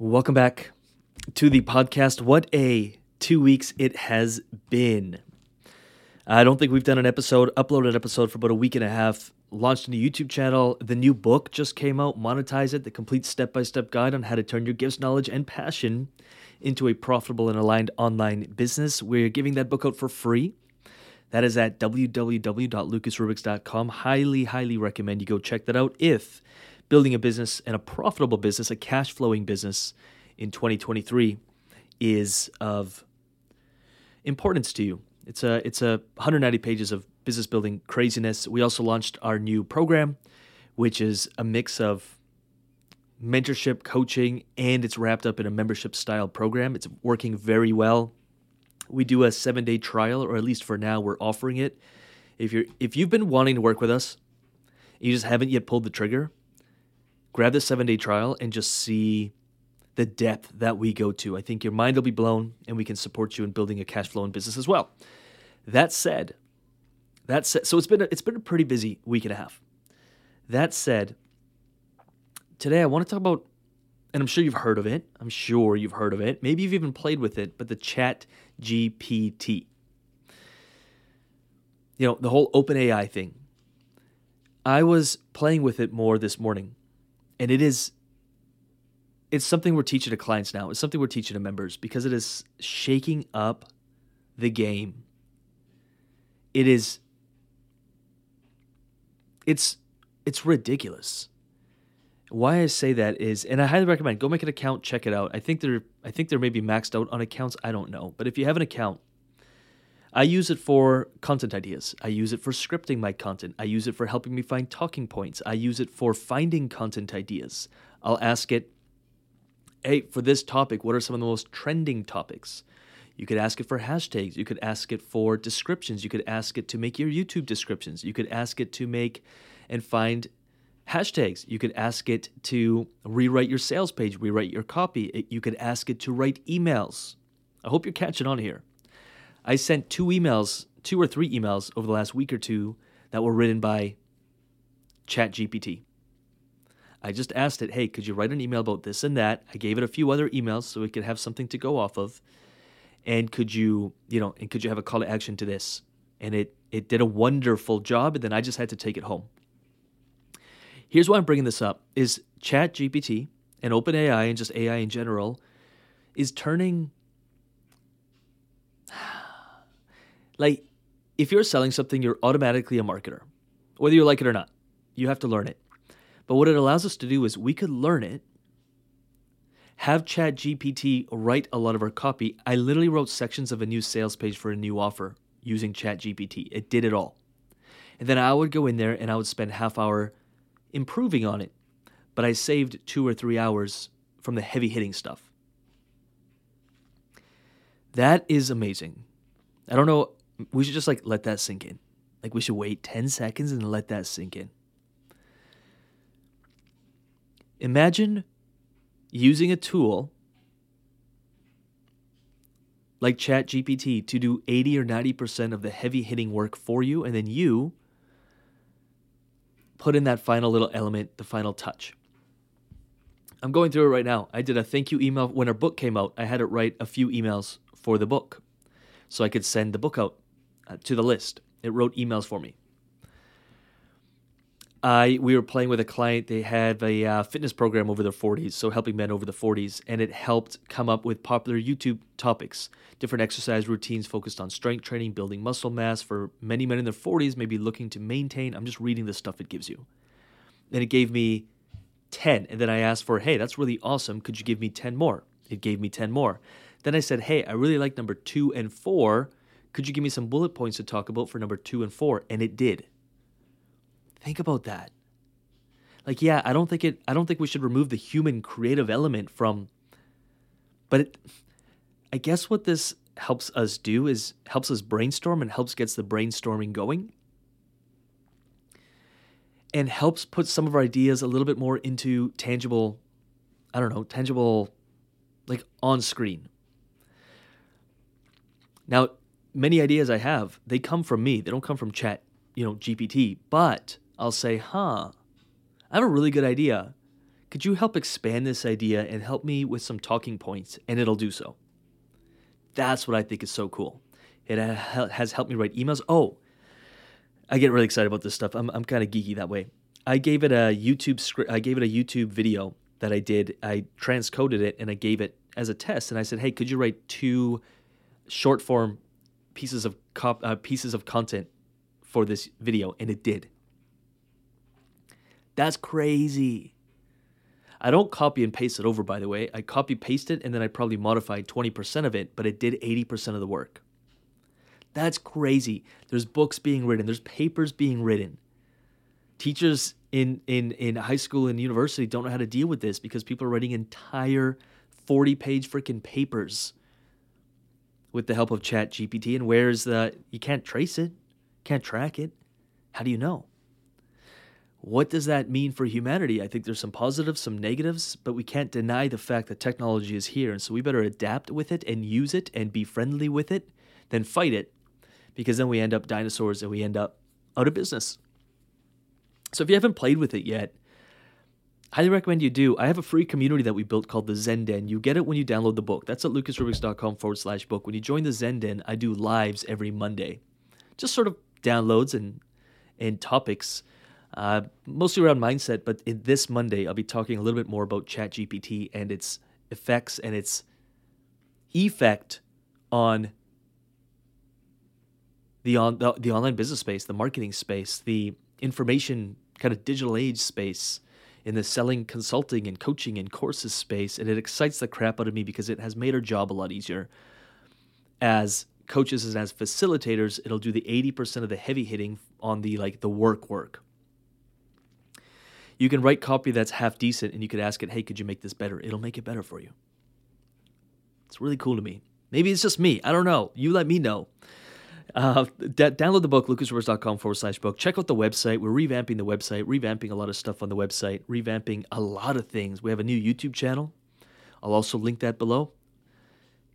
Welcome back to the podcast. What a two weeks it has been. I don't think we've done an episode, uploaded an episode for about a week and a half, launched a new YouTube channel. The new book just came out, Monetize It, the complete step by step guide on how to turn your gifts, knowledge, and passion into a profitable and aligned online business. We're giving that book out for free. That is at www.lucasrubix.com. Highly, highly recommend you go check that out if building a business and a profitable business, a cash flowing business in 2023 is of importance to you. It's a it's a 190 pages of business building craziness. We also launched our new program, which is a mix of mentorship, coaching, and it's wrapped up in a membership style program. It's working very well. We do a 7-day trial or at least for now we're offering it. If you're if you've been wanting to work with us, you just haven't yet pulled the trigger, grab the seven day trial and just see the depth that we go to. I think your mind will be blown and we can support you in building a cash flowing business as well. That said, that said, so it's been a, it's been a pretty busy week and a half. That said, today I want to talk about, and I'm sure you've heard of it. I'm sure you've heard of it. Maybe you've even played with it, but the Chat GPT. You know, the whole OpenAI thing. I was playing with it more this morning and it is it's something we're teaching to clients now. It's something we're teaching to members because it is shaking up the game. It is it's it's ridiculous. Why I say that is, and I highly recommend go make an account, check it out. I think they're I think they're maybe maxed out on accounts. I don't know, but if you have an account, I use it for content ideas. I use it for scripting my content. I use it for helping me find talking points. I use it for finding content ideas. I'll ask it, hey, for this topic, what are some of the most trending topics? You could ask it for hashtags. You could ask it for descriptions. You could ask it to make your YouTube descriptions. You could ask it to make and find hashtags. You could ask it to rewrite your sales page, rewrite your copy. You could ask it to write emails. I hope you're catching on here. I sent two emails, two or three emails over the last week or two that were written by ChatGPT. I just asked it, hey, could you write an email about this and that? I gave it a few other emails so it could have something to go off of. And could you, you know, and could you have a call to action to this? And it it did a wonderful job, and then I just had to take it home. Here's why I'm bringing this up: is ChatGPT and OpenAI and just AI in general is turning like if you're selling something, you're automatically a marketer, whether you like it or not. You have to learn it. But what it allows us to do is we could learn it, have ChatGPT write a lot of our copy. I literally wrote sections of a new sales page for a new offer using ChatGPT. It did it all. And then I would go in there and I would spend half hour improving on it. But I saved two or three hours from the heavy hitting stuff. That is amazing. I don't know we should just like let that sink in. Like we should wait 10 seconds and let that sink in. Imagine using a tool like ChatGPT to do 80 or 90% of the heavy hitting work for you, and then you put in that final little element, the final touch. I'm going through it right now. I did a thank you email when our book came out. I had it write a few emails for the book so I could send the book out to the list. It wrote emails for me. I we were playing with a client. They had a uh, fitness program over their 40s, so helping men over the 40s, and it helped come up with popular YouTube topics, different exercise routines focused on strength training, building muscle mass for many men in their 40s, maybe looking to maintain. I'm just reading the stuff it gives you, and it gave me 10, and then I asked for, hey, that's really awesome. Could you give me 10 more? It gave me 10 more. Then I said, hey, I really like number two and four. Could you give me some bullet points to talk about for number two and four? And it did. Think about that. Like, yeah, I don't think it. I don't think we should remove the human creative element from. But it, I guess what this helps us do is helps us brainstorm and helps gets the brainstorming going and helps put some of our ideas a little bit more into tangible i don't know tangible like on screen now many ideas I have, they come from me. They don't come from chat, you know, GPT. But I'll say, huh, I have a really good idea. Could you help expand this idea and help me with some talking points? And it'll do so. That's what I think is so cool. It uh, has helped me write emails. Oh, I get really excited about this stuff. I'm, I'm kind of geeky that way. I gave it a YouTube script. I gave it a YouTube video that I did. I transcoded it and I gave it as a test. And I said, "Hey, could you write two short form pieces of uh, pieces of content for this video?" And it did. That's crazy. I don't copy and paste it over, by the way. I copy paste it and then I probably modified 20% of it, but it did 80% of the work. That's crazy. There's books being written, there's papers being written. Teachers in, in, in high school and university don't know how to deal with this because people are writing entire 40 page freaking papers with the help of Chat GPT. And where's the, you can't trace it, can't track it. How do you know? What does that mean for humanity? I think there's some positives, some negatives, but we can't deny the fact that technology is here. And so we better adapt with it and use it and be friendly with it than fight it because then we end up dinosaurs and we end up out of business. So if you haven't played with it yet, highly recommend you do. I have a free community that we built called the Zen Den. You get it when you download the book. That's at lucasrubix.com forward slash book. When you join the Zen Den, I do lives every Monday. Just sort of downloads and and topics uh, mostly around mindset. But in this Monday, I'll be talking a little bit more about ChatGPT and its effects and its effect on the on the, the online business space, the marketing space, the information kind of digital age space, in the selling, consulting, and coaching and courses space, and it excites the crap out of me because it has made our job a lot easier. As coaches and as facilitators, it'll do the 80% of the heavy hitting on the like the work work. You can write copy that's half decent and you could ask it, hey, could you make this better? It'll make it better for you. It's really cool to me. Maybe it's just me. I don't know. You let me know. Uh, download the book, lucasrubix.com forward slash book. Check out the website. We're revamping the website, revamping a lot of stuff on the website, revamping a lot of things. We have a new YouTube channel. I'll also link that below.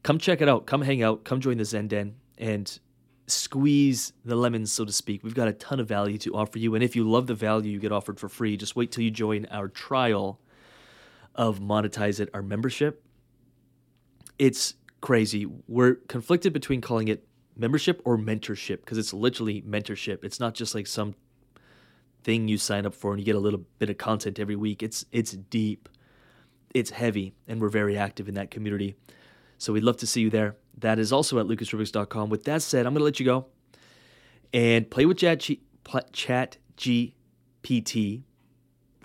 Come check it out. Come hang out. Come join the Zen Den. And squeeze the lemons, so to speak. We've got a ton of value to offer you. And if you love the value you get offered for free, just wait till you join our trial of Monetize It, our membership. It's crazy. We're conflicted between calling it membership or mentorship because it's literally mentorship. It's not just like some thing you sign up for and you get a little bit of content every week. It's it's deep. It's heavy and we're very active in that community. So we'd love to see you there. That is also at lucasrubix.com. With that said, I'm going to let you go and play with Chat, G- Chat GPT.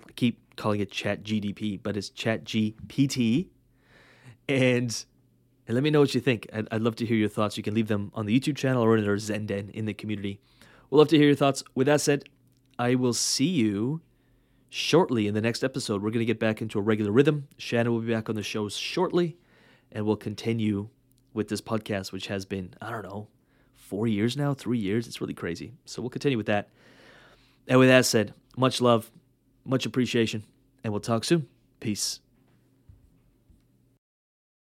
I keep calling it Chat GDP, but it's Chat GPT. And, and let me know what you think. I'd, I'd love to hear your thoughts. You can leave them on the YouTube channel or in our Zen Den in the community. We'll love to hear your thoughts. With that said, I will see you shortly in the next episode. We're going to get back into a regular rhythm. Shannon will be back on the show shortly, and we'll continue with this podcast, which has been, I don't know, four years now, three years. It's really crazy. So we'll continue with that. And with that said, much love, much appreciation, and we'll talk soon. Peace.